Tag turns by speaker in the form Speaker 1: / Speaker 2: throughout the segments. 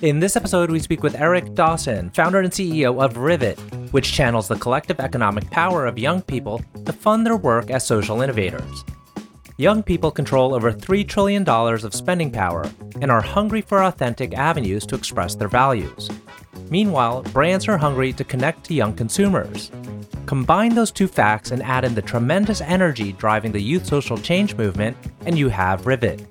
Speaker 1: In this episode, we speak with Eric Dawson, founder and CEO of Rivet, which channels the collective economic power of young people to fund their work as social innovators. Young people control over $3 trillion of spending power and are hungry for authentic avenues to express their values. Meanwhile, brands are hungry to connect to young consumers. Combine those two facts and add in the tremendous energy driving the youth social change movement, and you have Rivet.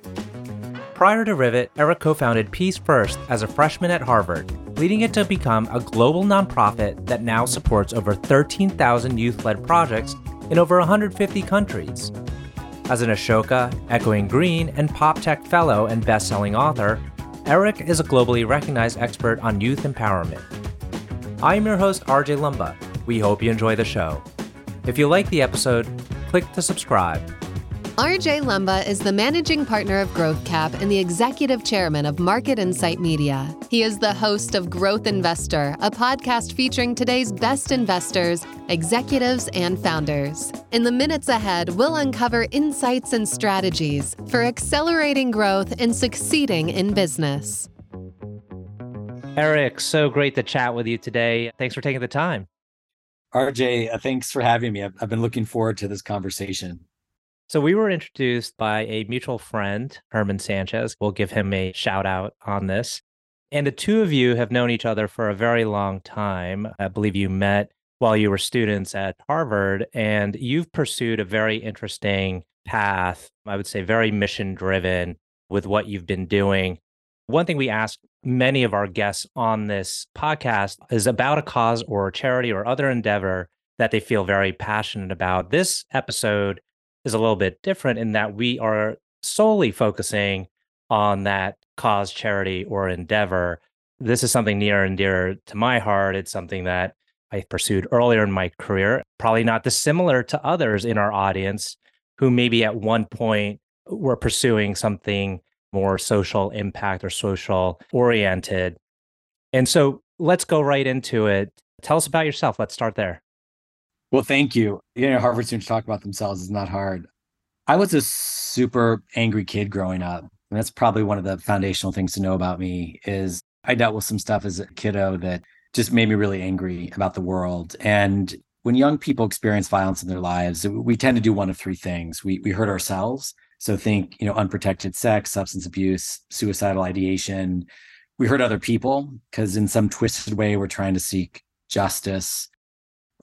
Speaker 1: Prior to Rivet, Eric co founded Peace First as a freshman at Harvard, leading it to become a global nonprofit that now supports over 13,000 youth led projects in over 150 countries. As an Ashoka, Echoing Green, and Pop Tech Fellow and best selling author, Eric is a globally recognized expert on youth empowerment. I'm your host, RJ Lumba. We hope you enjoy the show. If you like the episode, click to subscribe
Speaker 2: RJ Lumba is the managing partner of GrowthCap and the executive chairman of Market Insight Media. He is the host of Growth Investor, a podcast featuring today's best investors, executives, and founders. In the minutes ahead, we'll uncover insights and strategies for accelerating growth and succeeding in business.
Speaker 1: Eric, so great to chat with you today. Thanks for taking the time.
Speaker 3: RJ, uh, thanks for having me. I've, I've been looking forward to this conversation.
Speaker 1: So we were introduced by a mutual friend, Herman Sanchez. We'll give him a shout out on this. And the two of you have known each other for a very long time. I believe you met while you were students at Harvard, and you've pursued a very interesting path, I would say very mission driven with what you've been doing. One thing we ask many of our guests on this podcast is about a cause or a charity or other endeavor that they feel very passionate about. This episode is a little bit different in that we are solely focusing on that cause, charity, or endeavor. This is something near and dear to my heart. It's something that I pursued earlier in my career, probably not dissimilar to others in our audience who maybe at one point were pursuing something more social impact or social oriented. And so let's go right into it. Tell us about yourself. Let's start there.
Speaker 3: Well, thank you. You know, Harvard students talk about themselves is not hard. I was a super angry kid growing up. And that's probably one of the foundational things to know about me is I dealt with some stuff as a kiddo that just made me really angry about the world. And when young people experience violence in their lives, we tend to do one of three things. We we hurt ourselves. So think, you know, unprotected sex, substance abuse, suicidal ideation. We hurt other people because in some twisted way we're trying to seek justice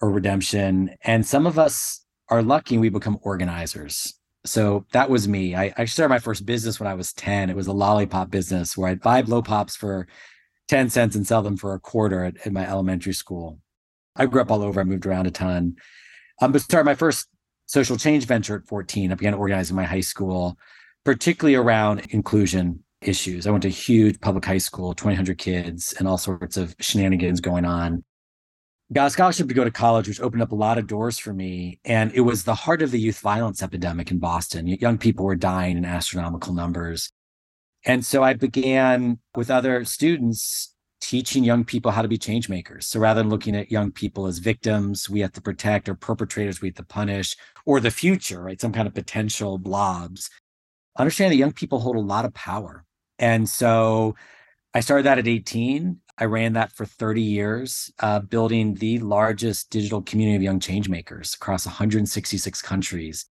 Speaker 3: or redemption. And some of us are lucky and we become organizers. So that was me. I, I started my first business when I was 10. It was a lollipop business where I'd buy blow pops for 10 cents and sell them for a quarter at, at my elementary school. I grew up all over. I moved around a ton. Um, but started my first social change venture at 14. I began organizing my high school, particularly around inclusion issues. I went to a huge public high school, 2,000 kids, and all sorts of shenanigans going on got a scholarship to go to college, which opened up a lot of doors for me. And it was the heart of the youth violence epidemic in Boston. Young people were dying in astronomical numbers. And so I began with other students teaching young people how to be change makers. So rather than looking at young people as victims, we have to protect, or perpetrators, we have to punish, or the future, right? Some kind of potential blobs. Understand that young people hold a lot of power. And so I started that at 18 I ran that for 30 years, uh, building the largest digital community of young changemakers across 166 countries.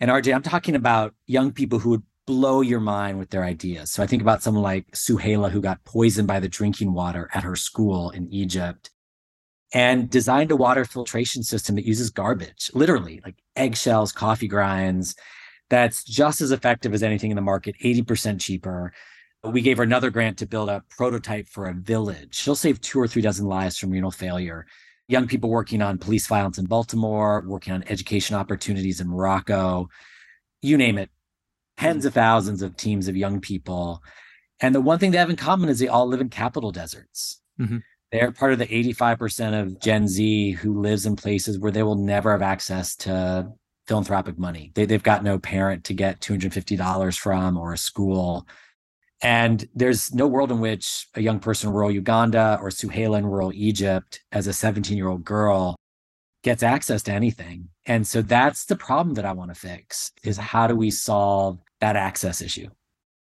Speaker 3: And RJ, I'm talking about young people who would blow your mind with their ideas. So I think about someone like Suhaila, who got poisoned by the drinking water at her school in Egypt and designed a water filtration system that uses garbage, literally like eggshells, coffee grinds, that's just as effective as anything in the market, 80% cheaper we gave her another grant to build a prototype for a village. She'll save two or three dozen lives from renal failure. Young people working on police violence in Baltimore, working on education opportunities in Morocco, you name it, tens of thousands of teams of young people. And the one thing they have in common is they all live in capital deserts. Mm-hmm. They're part of the 85% of Gen Z who lives in places where they will never have access to philanthropic money. They, they've got no parent to get $250 from or a school and there's no world in which a young person in rural Uganda or Suhaila in rural Egypt, as a 17 year old girl, gets access to anything. And so that's the problem that I want to fix is how do we solve that access issue?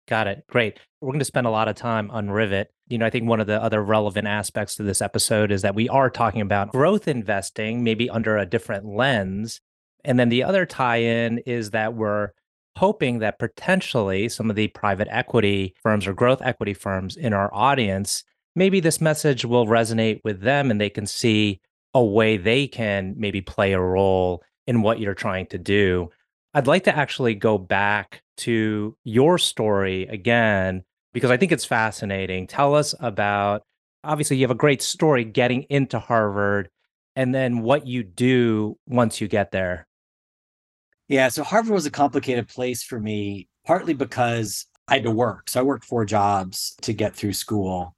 Speaker 1: Got it. Great. we're going to spend a lot of time on Rivet. You know, I think one of the other relevant aspects to this episode is that we are talking about growth investing, maybe under a different lens. And then the other tie in is that we're hoping that potentially some of the private equity firms or growth equity firms in our audience, maybe this message will resonate with them and they can see a way they can maybe play a role in what you're trying to do. I'd like to actually go back to your story again, because I think it's fascinating. Tell us about obviously, you have a great story getting into Harvard and then what you do once you get there.
Speaker 3: Yeah, so Harvard was a complicated place for me, partly because I had to work. So I worked four jobs to get through school.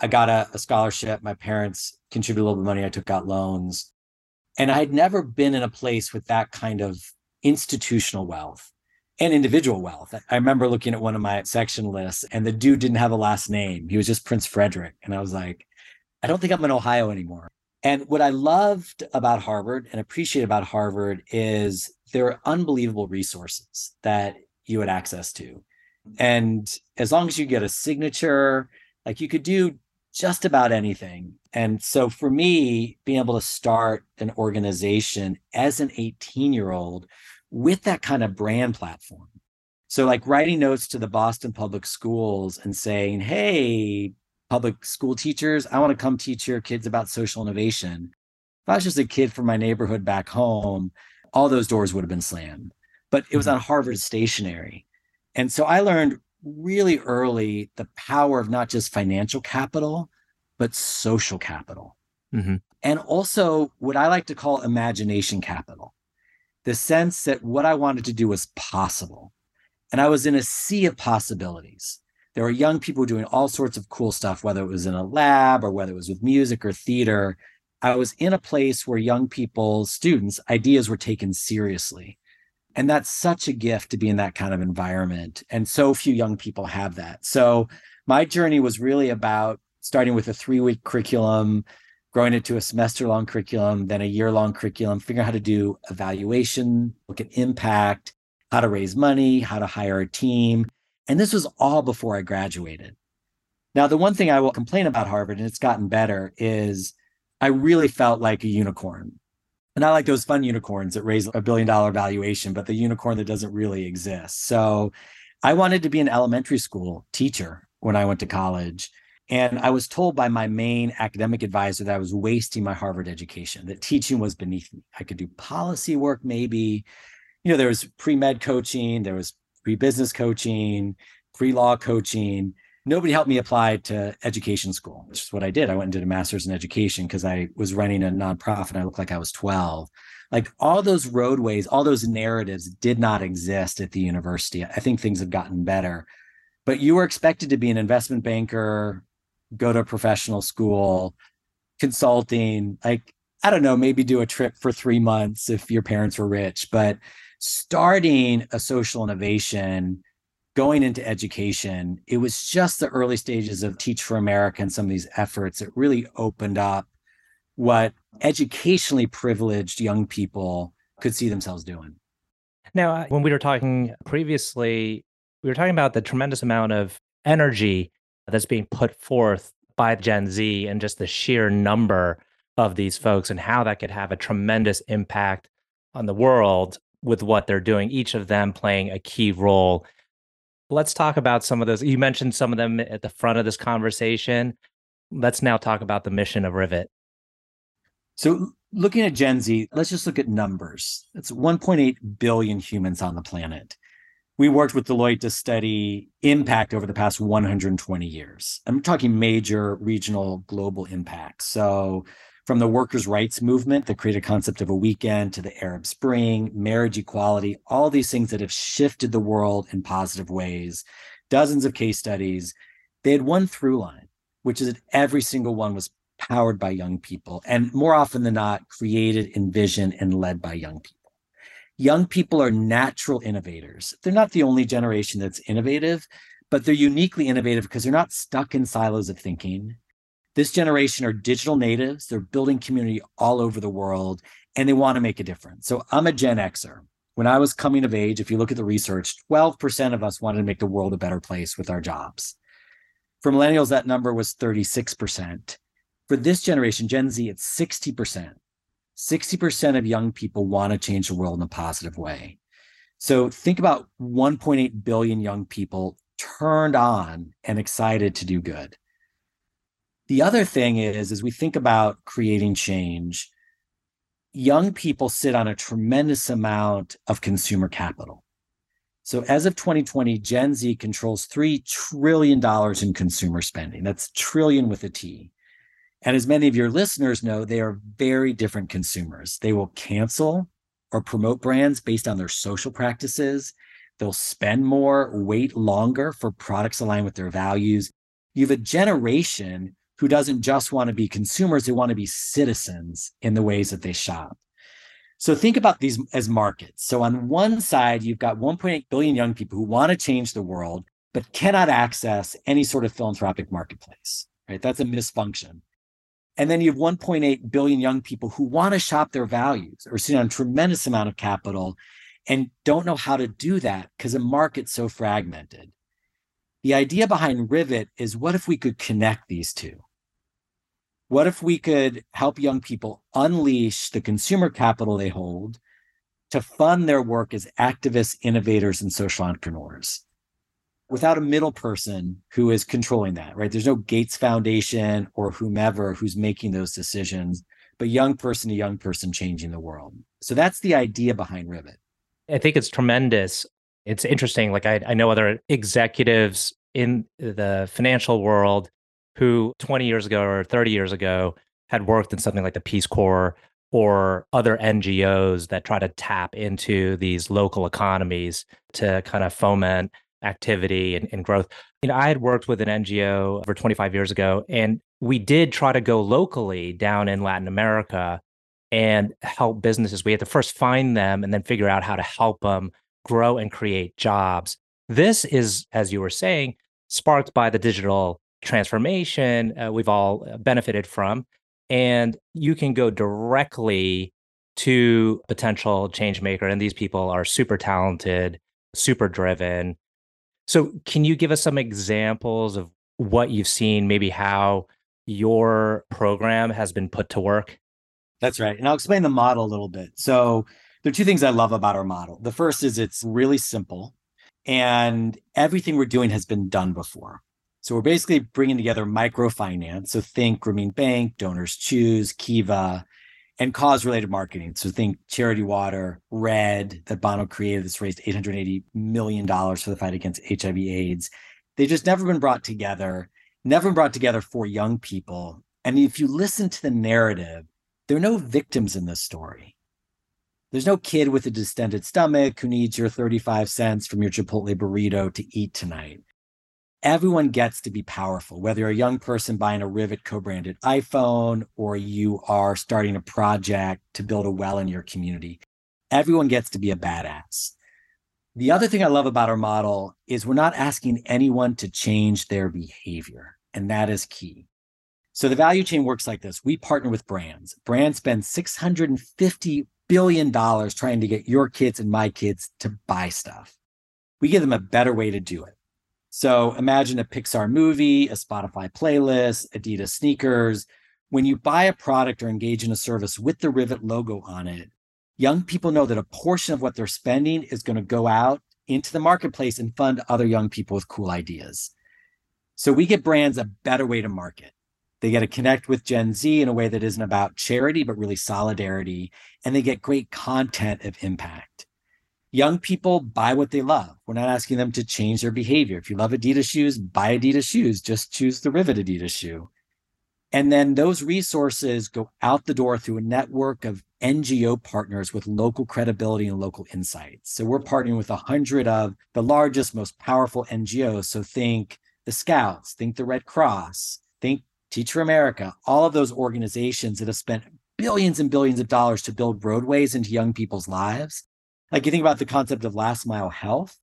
Speaker 3: I got a, a scholarship. My parents contributed a little bit of money. I took out loans. And I had never been in a place with that kind of institutional wealth and individual wealth. I remember looking at one of my section lists and the dude didn't have a last name. He was just Prince Frederick. And I was like, I don't think I'm in Ohio anymore. And what I loved about Harvard and appreciate about Harvard is there are unbelievable resources that you had access to. And as long as you get a signature, like you could do just about anything. And so for me, being able to start an organization as an 18 year old with that kind of brand platform. So, like writing notes to the Boston public schools and saying, Hey, public school teachers, I want to come teach your kids about social innovation. If I was just a kid from my neighborhood back home, all those doors would have been slammed. But it was mm-hmm. on Harvard stationery. And so I learned really early the power of not just financial capital, but social capital. Mm-hmm. And also what I like to call imagination capital the sense that what I wanted to do was possible. And I was in a sea of possibilities. There were young people doing all sorts of cool stuff, whether it was in a lab or whether it was with music or theater. I was in a place where young people, students, ideas were taken seriously. And that's such a gift to be in that kind of environment. And so few young people have that. So my journey was really about starting with a three week curriculum, growing it to a semester long curriculum, then a year long curriculum, figuring out how to do evaluation, look at impact, how to raise money, how to hire a team. And this was all before I graduated. Now, the one thing I will complain about Harvard, and it's gotten better, is I really felt like a unicorn. And I like those fun unicorns that raise a billion dollar valuation, but the unicorn that doesn't really exist. So I wanted to be an elementary school teacher when I went to college. And I was told by my main academic advisor that I was wasting my Harvard education, that teaching was beneath me. I could do policy work, maybe. You know, there was pre med coaching, there was pre business coaching, pre law coaching. Nobody helped me apply to education school, which is what I did. I went and did a master's in education because I was running a nonprofit. And I looked like I was 12. Like all those roadways, all those narratives did not exist at the university. I think things have gotten better but you were expected to be an investment banker go to professional school, consulting, like, I don't know, maybe do a trip for three months if your parents were rich, but starting a social innovation, going into education, it was just the early stages of Teach for America and some of these efforts that really opened up what educationally privileged young people could see themselves doing.
Speaker 1: Now, uh, when we were talking previously, we were talking about the tremendous amount of energy that's being put forth by Gen Z and just the sheer number of these folks and how that could have a tremendous impact on the world with what they're doing, each of them playing a key role. Let's talk about some of those. You mentioned some of them at the front of this conversation. Let's now talk about the mission of Rivet.
Speaker 3: So, looking at Gen Z, let's just look at numbers. It's 1.8 billion humans on the planet we worked with Deloitte to study impact over the past 120 years. I'm talking major regional global impacts. So, from the workers' rights movement that created a concept of a weekend to the Arab Spring, marriage equality, all these things that have shifted the world in positive ways, dozens of case studies. They had one through line, which is that every single one was powered by young people and more often than not created, envisioned, and led by young people young people are natural innovators. They're not the only generation that's innovative, but they're uniquely innovative because they're not stuck in silos of thinking. This generation are digital natives. They're building community all over the world and they want to make a difference. So I'm a Gen Xer. When I was coming of age, if you look at the research, 12% of us wanted to make the world a better place with our jobs. For millennials, that number was 36%. For this generation, Gen Z, it's 60%. 60% of young people want to change the world in a positive way. So think about 1.8 billion young people turned on and excited to do good. The other thing is, as we think about creating change, young people sit on a tremendous amount of consumer capital. So as of 2020, Gen Z controls $3 trillion in consumer spending. That's trillion with a T. And as many of your listeners know, they are very different consumers. They will cancel or promote brands based on their social practices. They'll spend more, wait longer for products aligned with their values. You have a generation who doesn't just want to be consumers, they want to be citizens in the ways that they shop. So think about these as markets. So on one side, you've got 1.8 billion young people who want to change the world, but cannot access any sort of philanthropic marketplace, right? That's a misfunction. And then you have 1.8 billion young people who want to shop their values or sit on a tremendous amount of capital and don't know how to do that because the market's so fragmented. The idea behind Rivet is what if we could connect these two? What if we could help young people unleash the consumer capital they hold to fund their work as activists, innovators, and social entrepreneurs? without a middle person who is controlling that, right? There's no Gates Foundation or whomever who's making those decisions, but young person to young person changing the world. So that's the idea behind Rivet.
Speaker 1: I think it's tremendous. It's interesting. Like I, I know other executives in the financial world who 20 years ago or 30 years ago had worked in something like the Peace Corps or other NGOs that try to tap into these local economies to kind of foment activity and, and growth. You know, I had worked with an NGO over 25 years ago, and we did try to go locally down in Latin America and help businesses. We had to first find them and then figure out how to help them grow and create jobs. This is, as you were saying, sparked by the digital transformation uh, we've all uh, benefited from. And you can go directly to potential change maker. And these people are super talented, super driven, so, can you give us some examples of what you've seen, maybe how your program has been put to work?
Speaker 3: That's right. And I'll explain the model a little bit. So, there are two things I love about our model. The first is it's really simple, and everything we're doing has been done before. So, we're basically bringing together microfinance. So, think Grameen Bank, Donors Choose, Kiva, and cause related marketing. So think Charity Water, Red, that Bono created that's raised $880 million for the fight against HIV AIDS. They've just never been brought together, never been brought together for young people. And if you listen to the narrative, there are no victims in this story. There's no kid with a distended stomach who needs your 35 cents from your Chipotle burrito to eat tonight everyone gets to be powerful, whether you're a young person buying a Rivet co branded iPhone or you are starting a project to build a well in your community. Everyone gets to be a badass. The other thing I love about our model is we're not asking anyone to change their behavior, and that is key. So the value chain works like this we partner with brands. Brands spend $650 billion trying to get your kids and my kids to buy stuff. We give them a better way to do it. So imagine a Pixar movie, a Spotify playlist, Adidas sneakers. When you buy a product or engage in a service with the Rivet logo on it, young people know that a portion of what they're spending is going to go out into the marketplace and fund other young people with cool ideas. So we get brands a better way to market. They get to connect with Gen Z in a way that isn't about charity, but really solidarity. And they get great content of impact young people buy what they love. We're not asking them to change their behavior. If you love Adidas shoes, buy Adidas shoes. Just choose the Rivet Adidas shoe. And then those resources go out the door through a network of NGO partners with local credibility and local insights. So we're partnering with a hundred of the largest, most powerful NGOs. So think the Scouts, think the Red Cross, think Teach for America, all of those organizations that have spent billions and billions of dollars to build roadways into young people's lives like you think about the concept of last mile health,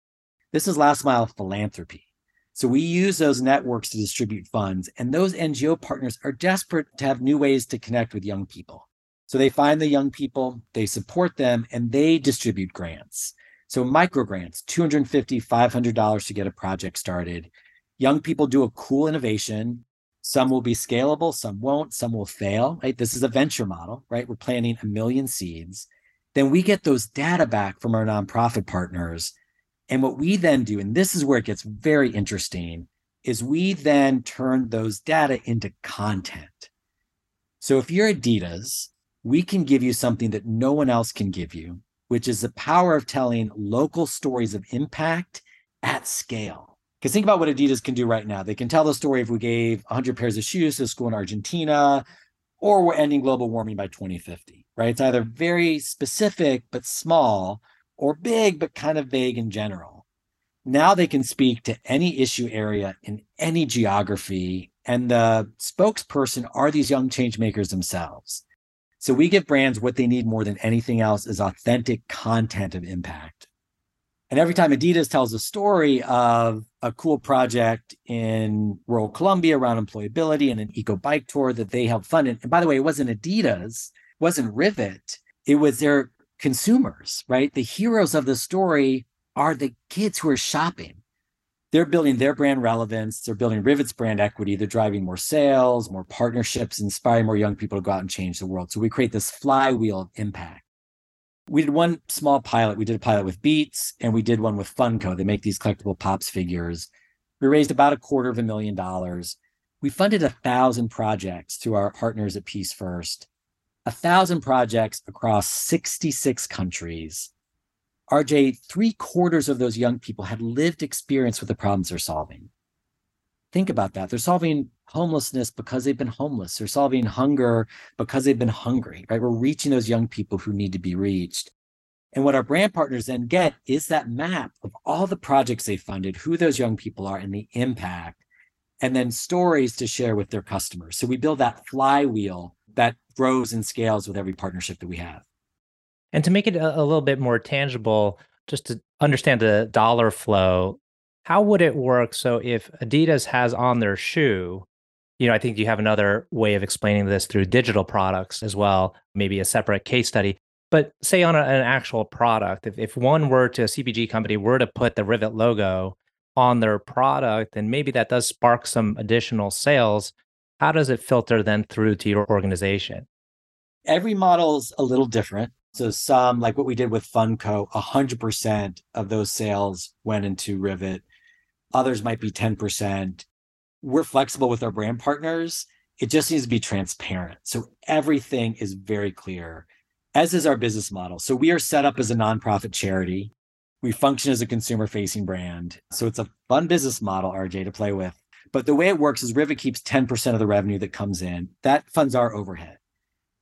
Speaker 3: this is last mile philanthropy. So we use those networks to distribute funds, and those NGO partners are desperate to have new ways to connect with young people. So they find the young people, they support them, and they distribute grants. So micro grants, $250, $500 to get a project started. Young people do a cool innovation. Some will be scalable, some won't, some will fail. Right? This is a venture model, right? We're planting a million seeds. Then we get those data back from our nonprofit partners. And what we then do, and this is where it gets very interesting, is we then turn those data into content. So if you're Adidas, we can give you something that no one else can give you, which is the power of telling local stories of impact at scale. Because think about what Adidas can do right now. They can tell the story if we gave 100 pairs of shoes to a school in Argentina, or we're ending global warming by 2050, right? It's either very specific but small, or big but kind of vague in general. Now they can speak to any issue area in any geography, and the spokesperson are these young change makers themselves. So we give brands what they need more than anything else is authentic content of impact. And every time Adidas tells a story of a cool project in rural Colombia around employability and an eco bike tour that they helped fund, and by the way, it wasn't Adidas, wasn't Rivet, it was their consumers, right? The heroes of the story are the kids who are shopping. They're building their brand relevance. They're building Rivet's brand equity. They're driving more sales, more partnerships, inspiring more young people to go out and change the world. So we create this flywheel of impact. We did one small pilot. We did a pilot with Beats and we did one with Funko. They make these collectible pops figures. We raised about a quarter of a million dollars. We funded a thousand projects through our partners at Peace First a thousand projects across 66 countries. RJ, three quarters of those young people had lived experience with the problems they're solving. Think about that. They're solving homelessness because they've been homeless. They're solving hunger because they've been hungry, right? We're reaching those young people who need to be reached. And what our brand partners then get is that map of all the projects they funded, who those young people are, and the impact, and then stories to share with their customers. So we build that flywheel that grows and scales with every partnership that we have.
Speaker 1: And to make it a, a little bit more tangible, just to understand the dollar flow, how would it work? So if Adidas has on their shoe, you know, I think you have another way of explaining this through digital products as well, maybe a separate case study. But say on a, an actual product, if, if one were to, a CPG company were to put the Rivet logo on their product, then maybe that does spark some additional sales how does it filter then through to your organization?
Speaker 3: Every model is a little different. So some, like what we did with Funko, 100% of those sales went into Rivet. Others might be 10%. We're flexible with our brand partners. It just needs to be transparent. So everything is very clear, as is our business model. So we are set up as a nonprofit charity. We function as a consumer facing brand. So it's a fun business model, RJ, to play with. But the way it works is Rivet keeps 10% of the revenue that comes in. That funds our overhead.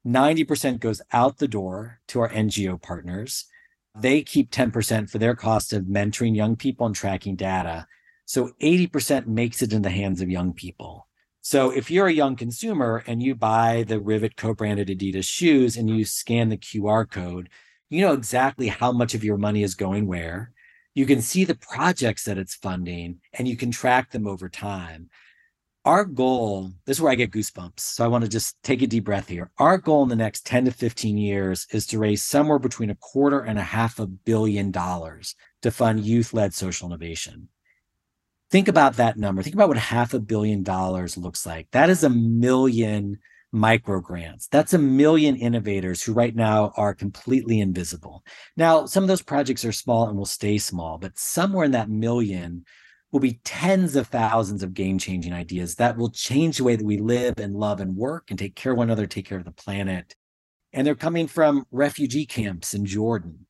Speaker 3: 90% goes out the door to our NGO partners. They keep 10% for their cost of mentoring young people and tracking data. So 80% makes it in the hands of young people. So if you're a young consumer and you buy the Rivet co-branded Adidas shoes and you scan the QR code, you know exactly how much of your money is going where you can see the projects that it's funding and you can track them over time. Our goal, this is where I get goosebumps. So I want to just take a deep breath here. Our goal in the next 10 to 15 years is to raise somewhere between a quarter and a half a billion dollars to fund youth led social innovation. Think about that number. Think about what half a billion dollars looks like. That is a million micro grants. That's a million innovators who right now are completely invisible. Now, some of those projects are small and will stay small, but somewhere in that million will be tens of thousands of game changing ideas that will change the way that we live and love and work and take care of one another, take care of the planet. And they're coming from refugee camps in Jordan.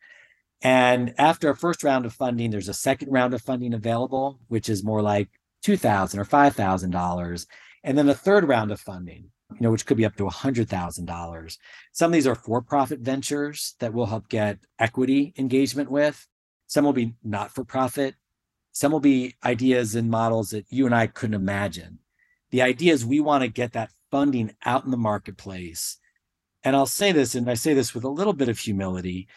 Speaker 3: And after a first round of funding, there's a second round of funding available, which is more like 2,000 or $5,000. And then a third round of funding, you know, which could be up to $100,000. Some of these are for profit ventures that we'll help get equity engagement with. Some will be not for profit. Some will be ideas and models that you and I couldn't imagine. The idea is we want to get that funding out in the marketplace. And I'll say this, and I say this with a little bit of humility,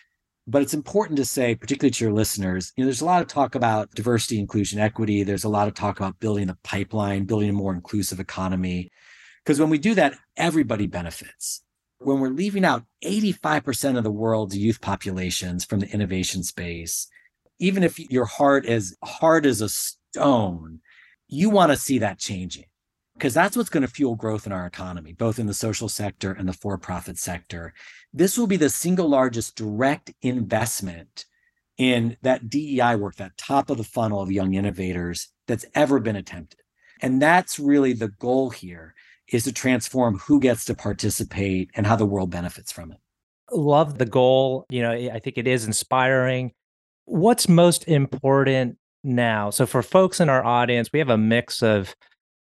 Speaker 3: but it's important to say, particularly to your listeners, you know, there's a lot of talk about diversity, inclusion, equity. There's a lot of talk about building a pipeline, building a more inclusive economy. Because when we do that, everybody benefits. when we're leaving out 85% of the world's youth populations from the innovation space, even if your heart is hard as a stone, you want to see that changing because that's what's going to fuel growth in our economy, both in the social sector and the for profit sector. This will be the single largest direct investment in that DEI work, that top of the funnel of young innovators that's ever been attempted. And that's really the goal here is to transform who gets to participate and how the world benefits from it.
Speaker 1: Love the goal. You know, I think it is inspiring. What's most important now? So, for folks in our audience, we have a mix of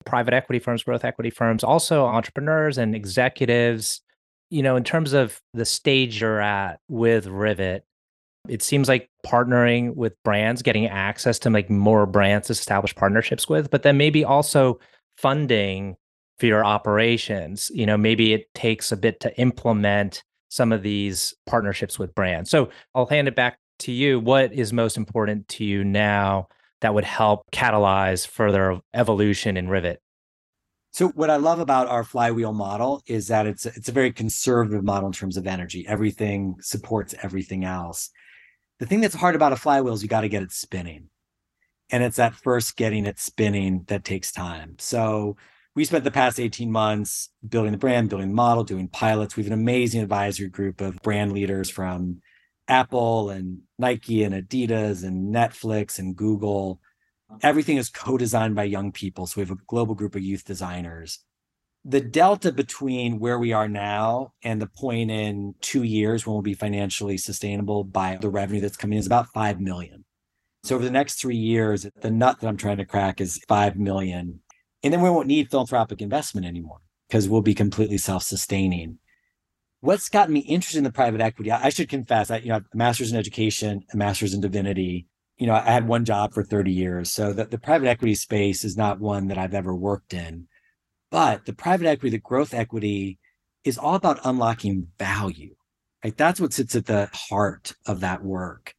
Speaker 1: private equity firms, growth equity firms, also entrepreneurs and executives. You know, in terms of the stage you're at with Rivet, it seems like partnering with brands, getting access to like more brands to establish partnerships with, but then maybe also funding for your operations. You know, maybe it takes a bit to implement some of these partnerships with brands. So I'll hand it back to you. What is most important to you now that would help catalyze further evolution in Rivet?
Speaker 3: So what I love about our flywheel model is that it's it's a very conservative model in terms of energy. Everything supports everything else. The thing that's hard about a flywheel is you got to get it spinning. And it's that first getting it spinning that takes time. So we spent the past 18 months building the brand, building the model, doing pilots. We have an amazing advisory group of brand leaders from Apple and Nike and Adidas and Netflix and Google. Everything is co designed by young people. So we have a global group of youth designers. The delta between where we are now and the point in two years when we'll be financially sustainable by the revenue that's coming is about 5 million. So over the next three years, the nut that I'm trying to crack is 5 million and then we won't need philanthropic investment anymore because we'll be completely self-sustaining. What's gotten me interested in the private equity? I, should confess, I you know, a master's in education, a master's in divinity. You know, I had one job for 30 years. So the, the private equity space is not one that I've ever worked in. But the private equity, the growth equity is all about unlocking value. Right? That's what sits at the heart of that work.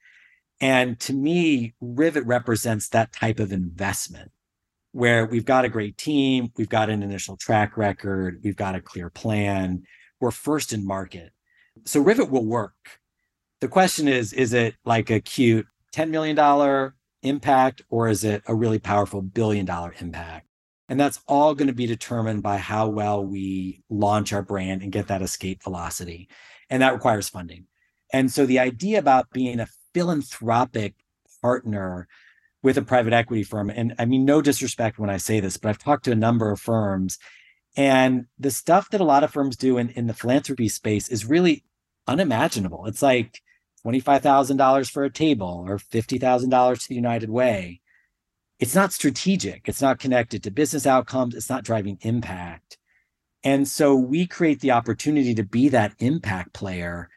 Speaker 3: And to me, Rivet represents that type of investment where we've got a great team, we've got an initial track record, we've got a clear plan, we're first in market. So Rivet will work. The question is is it like a cute $10 million impact or is it a really powerful billion dollar impact? And that's all going to be determined by how well we launch our brand and get that escape velocity. And that requires funding. And so the idea about being a philanthropic partner with a private equity firm. And I mean, no disrespect when I say this, but I've talked to a number of firms. And the stuff that a lot of firms do in, in the philanthropy space is really unimaginable. It's like $25,000 for a table or $50,000 to the United Way. It's not strategic. It's not connected to business outcomes. It's not driving impact. And so we create the opportunity to be that impact player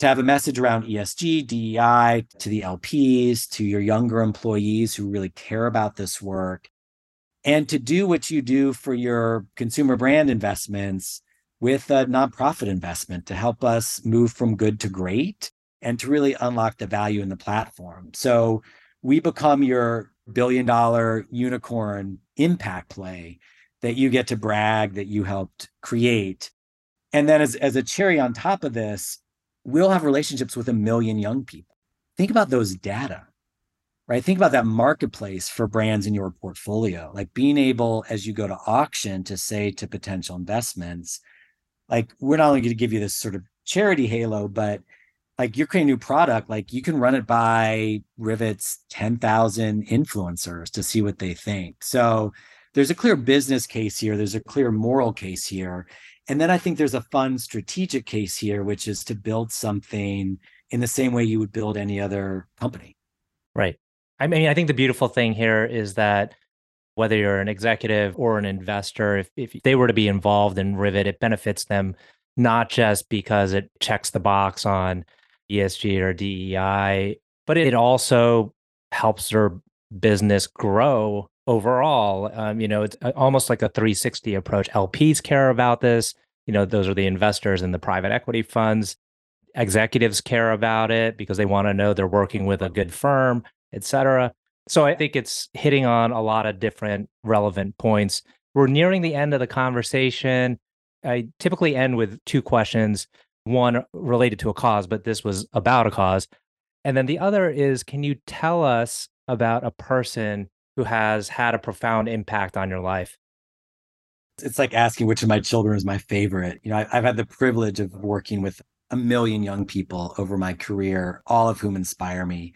Speaker 3: to have a message around ESG, DEI to the LPs, to your younger employees who really care about this work, and to do what you do for your consumer brand investments with a nonprofit investment to help us move from good to great and to really unlock the value in the platform. So we become your billion dollar unicorn impact play that you get to brag that you helped create. And then as, as a cherry on top of this, we'll have relationships with a million young people. Think about those data, right? Think about that marketplace for brands in your portfolio, like being able, as you go to auction, to say to potential investments, like, we're not only going to give you this sort of charity halo, but like you're creating a new product, like you can run it by Rivet's 10,000 influencers to see what they think. So there's a clear business case here, there's a clear moral case here. And then I think there's a fun strategic case here, which is to build something in the same way you would build any other company.
Speaker 1: Right. I mean, I think the beautiful thing here is that whether you're an executive or an investor, if, if they were to be involved in Rivet, it benefits them not just because it checks the box on ESG or DEI, but it also helps their business grow overall. Um, you know, it's uh, almost like a 360 approach. LPs care about this. You know, those are the investors in the private equity funds. Executives care about it because they want to know they're working with a good firm, et cetera. So I think it's hitting on a lot of different relevant points. We're nearing the end of the conversation. I typically end with two questions one related to a cause, but this was about a cause. And then the other is can you tell us about a person who has had a profound impact on your life?
Speaker 3: It's like asking which of my children is my favorite. You know, I, have had the privilege of working with a million young people over my career, all of whom inspire me.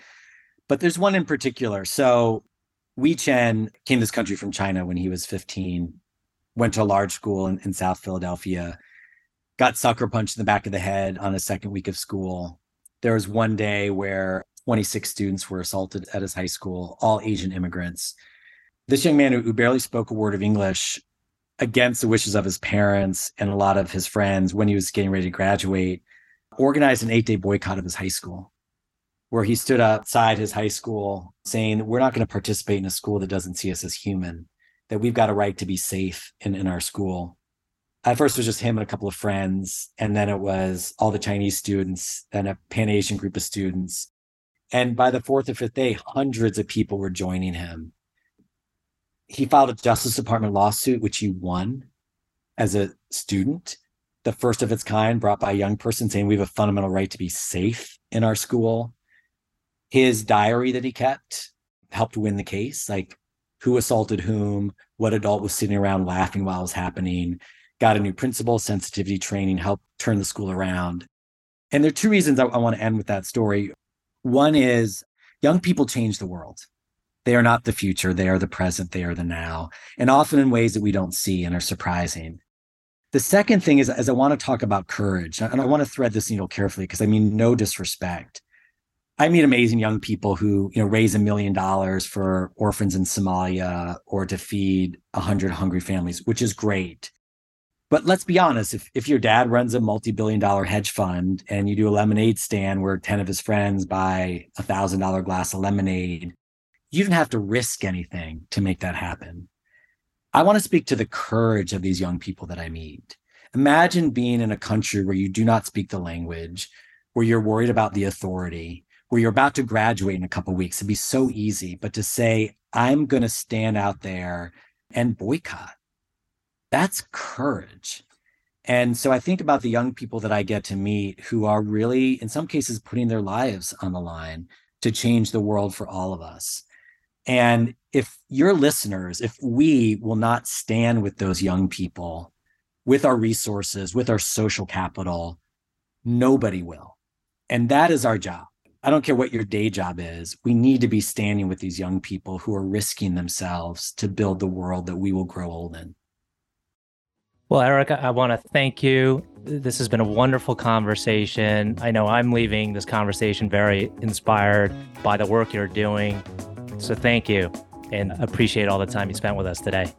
Speaker 3: But there's one in particular. So, Wei Chen came to this country from China when he was 15, went to a large school in, in South Philadelphia, got sucker punched in the back of the head on his second week of school. There was one day where 26 students were assaulted at his high school, all Asian immigrants. This young man who barely spoke a word of English against the wishes of his parents and a lot of his friends when he was getting ready to graduate, organized an eight day boycott of his high school, where he stood outside his high school saying, We're not going to participate in a school that doesn't see us as human, that we've got a right to be safe in, in our school. At first, it was just him and a couple of friends. And then it was all the Chinese students and a Pan Asian group of students. And by the fourth or fifth day, hundreds of people were joining him he filed a Justice Department lawsuit, which he won as a student, the first of its kind brought by a young person saying we have a fundamental right to be safe in our school. His diary that he kept helped win the case, like who assaulted whom, what adult was sitting around laughing while it was happening, got a new principal, sensitivity training, helped turn the school around. And there are two reasons I, I want to end with that story. One is young people change the world. They are not the future. They are the present. They are the now, and often in ways that we don't see and are surprising. The second thing is, as I want to talk about courage, and I want to thread this needle carefully because I mean no disrespect. I meet amazing young people who, you know, raise a million dollars for orphans in Somalia or to feed a hundred hungry families, which is great. But let's be honest, if, if your dad runs a multi-billion dollar hedge fund and you do a lemonade stand where 10 of his friends buy a thousand dollar glass of lemonade you didn't have to risk anything to make that happen. I want to speak to the courage of these young people that I meet. Imagine being in a country where you do not speak the language, where you're worried about the authority, where you're about to graduate in a couple weeks. It'd be so easy, but to say, I'm going to stand out there and boycott, that's courage. And so I think about the young people that I get to meet who are really, in some cases, putting their lives on the line to change the world for all of us. And if your listeners, if we will not stand with those young people, with our resources, with our social capital, nobody will. And that is our job. I don't care what your day job is. We need to be standing with these young people who are risking themselves to build the world that we will grow old in.
Speaker 1: Well, Eric, I want to thank you. This has been a wonderful conversation. I know I'm leaving this conversation very inspired by the work you're doing so thank you and appreciate all the time you spent with us today.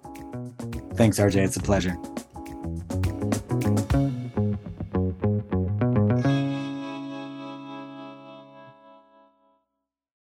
Speaker 3: Thanks, RJ. It's a pleasure.